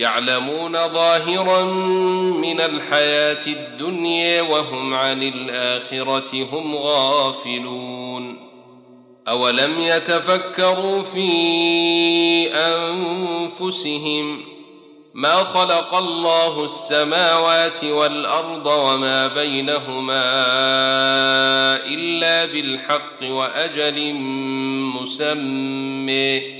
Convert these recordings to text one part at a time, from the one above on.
يعلمون ظاهرا من الحياة الدنيا وهم عن الآخرة هم غافلون. أولم يتفكروا في أنفسهم ما خلق الله السماوات والأرض وما بينهما إلا بالحق وأجل مسمى.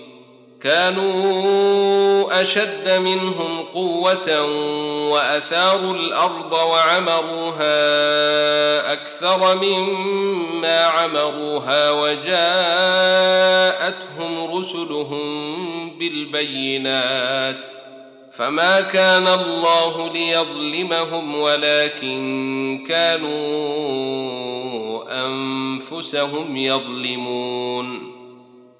كانوا أشد منهم قوة وأثاروا الأرض وعمروها أكثر مما عمروها وجاءتهم رسلهم بالبينات فما كان الله ليظلمهم ولكن كانوا أنفسهم يظلمون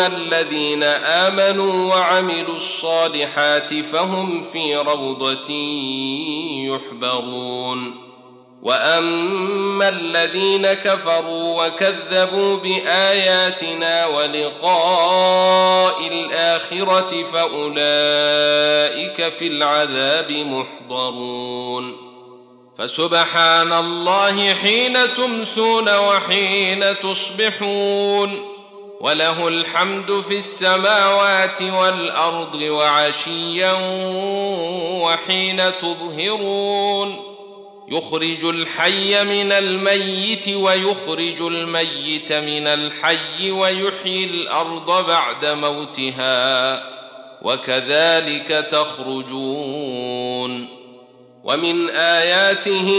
فاما الذين آمنوا وعملوا الصالحات فهم في روضة يحبرون. وأما الذين كفروا وكذبوا بآياتنا ولقاء الآخرة فأولئك في العذاب محضرون. فسبحان الله حين تمسون وحين تصبحون. وله الحمد في السماوات والأرض وعشيا وحين تظهرون. يخرج الحي من الميت ويخرج الميت من الحي ويحيي الأرض بعد موتها وكذلك تخرجون. ومن آياته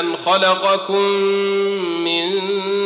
أن خلقكم من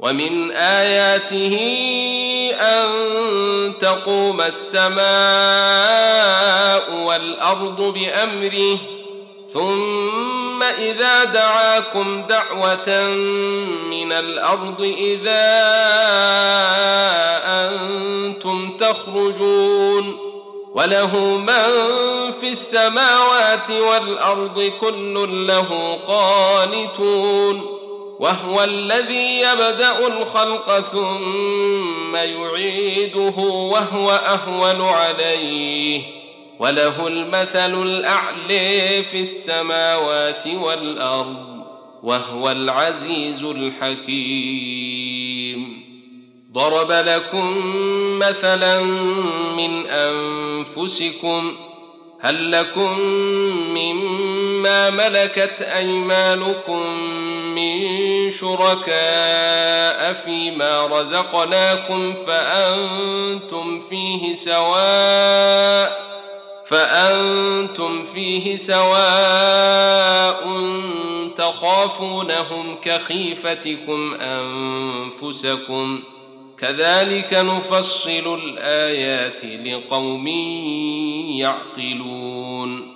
ومن آياته أن تقوم السماء والأرض بأمره ثم إذا دعاكم دعوة من الأرض إذا أنتم تخرجون. وله من في السماوات والأرض كل له قانتون. وهو الذي يبدأ الخلق ثم يعيده وهو أهون عليه. وله المثل الاعلي في السماوات والأرض وهو العزيز الحكيم. ضرب لكم مثلا من أنفسكم هل لكم مما ملكت أيمانكم من شركاء فيما رزقناكم فأنتم فيه سواء فأنتم فيه سواء تخافونهم كخيفتكم أنفسكم كذلك نفصل الآيات لقوم يعقلون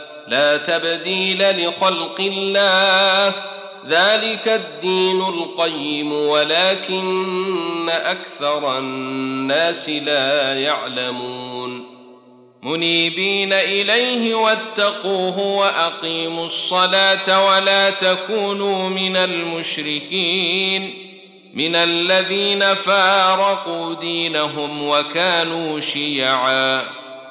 لا تبديل لخلق الله. ذلك الدين القيم ولكن أكثر الناس لا يعلمون. منيبين إليه واتقوه وأقيموا الصلاة ولا تكونوا من المشركين. من الذين فارقوا دينهم وكانوا شيعا.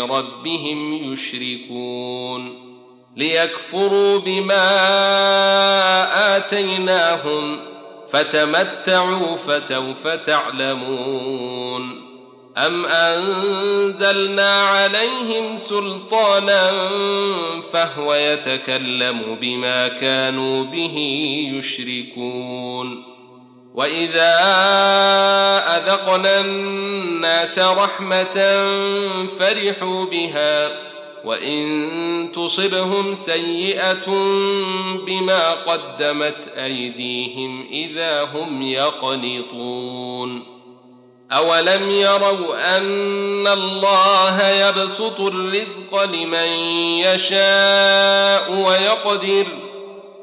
بربهم يشركون ليكفروا بما آتيناهم فتمتعوا فسوف تعلمون أم أنزلنا عليهم سلطانا فهو يتكلم بما كانوا به يشركون واذا اذقنا الناس رحمه فرحوا بها وان تصبهم سيئه بما قدمت ايديهم اذا هم يقنطون اولم يروا ان الله يبسط الرزق لمن يشاء ويقدر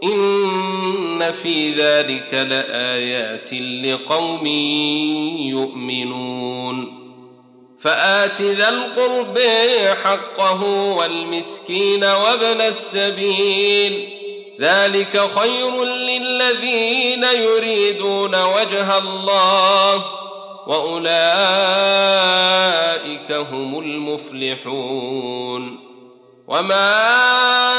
إن في ذلك لآيات لقوم يؤمنون. فآت ذا القرب حقه والمسكين وابن السبيل. ذلك خير للذين يريدون وجه الله وأولئك هم المفلحون. وما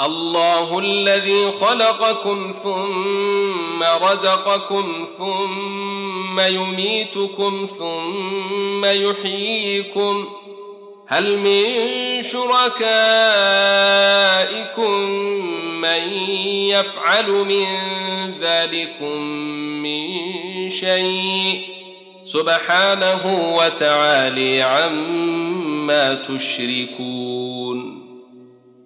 الله الذي خلقكم ثم رزقكم ثم يميتكم ثم يحييكم هل من شركائكم من يفعل من ذلكم من شيء سبحانه وتعالي عما تشركون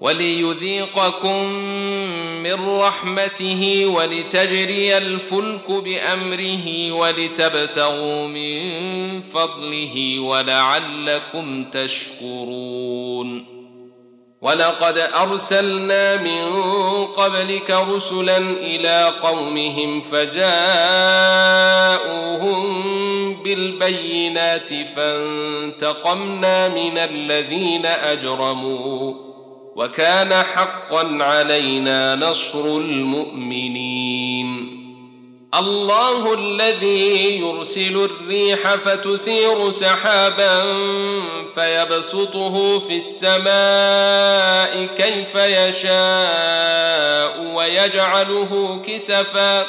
وليذيقكم من رحمته ولتجري الفلك بأمره ولتبتغوا من فضله ولعلكم تشكرون. ولقد أرسلنا من قبلك رسلا إلى قومهم فجاءوهم بالبينات فانتقمنا من الذين أجرموا. وكان حقا علينا نصر المؤمنين. الله الذي يرسل الريح فتثير سحابا فيبسطه في السماء كيف يشاء ويجعله كسفا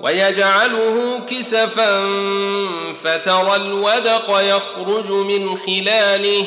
ويجعله كسفا فترى الودق يخرج من خلاله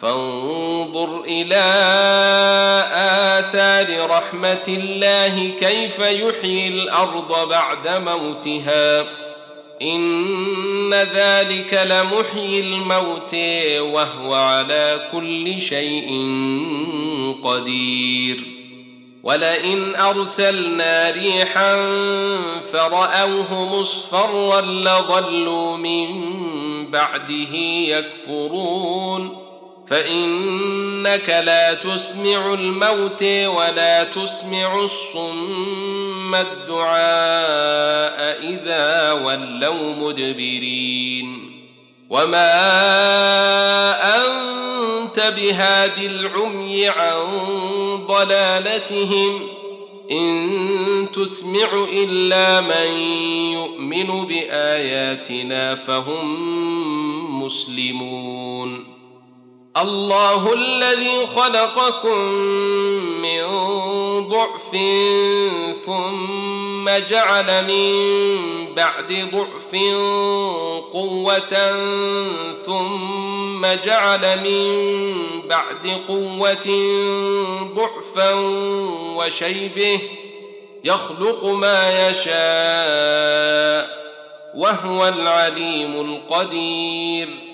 فانظر إلى آثار رحمة الله كيف يحيي الأرض بعد موتها. إن ذلك لمحيي الموت وهو على كل شيء قدير. ولئن أرسلنا ريحا فرأوه مصفرا لظلوا من بعده يكفرون. فإنك لا تسمع الموت ولا تسمع الصم الدعاء إذا ولوا مدبرين. وما أنت بهاد العمي عن ضلالتهم. إن تسمع إلا من يؤمن بآياتنا فهم مسلمون. الله الذي خلقكم من ضعف ثم جعل من بعد ضعف قوة ثم جعل من بعد قوة ضعفا وشيبه يخلق ما يشاء وهو العليم القدير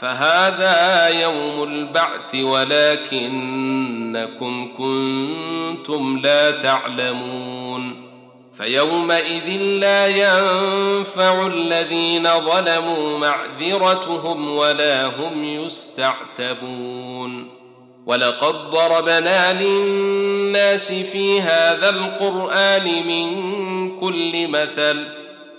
فهذا يوم البعث ولكنكم كنتم لا تعلمون فيومئذ لا ينفع الذين ظلموا معذرتهم ولا هم يستعتبون ولقد ضربنا للناس في هذا القرآن من كل مثل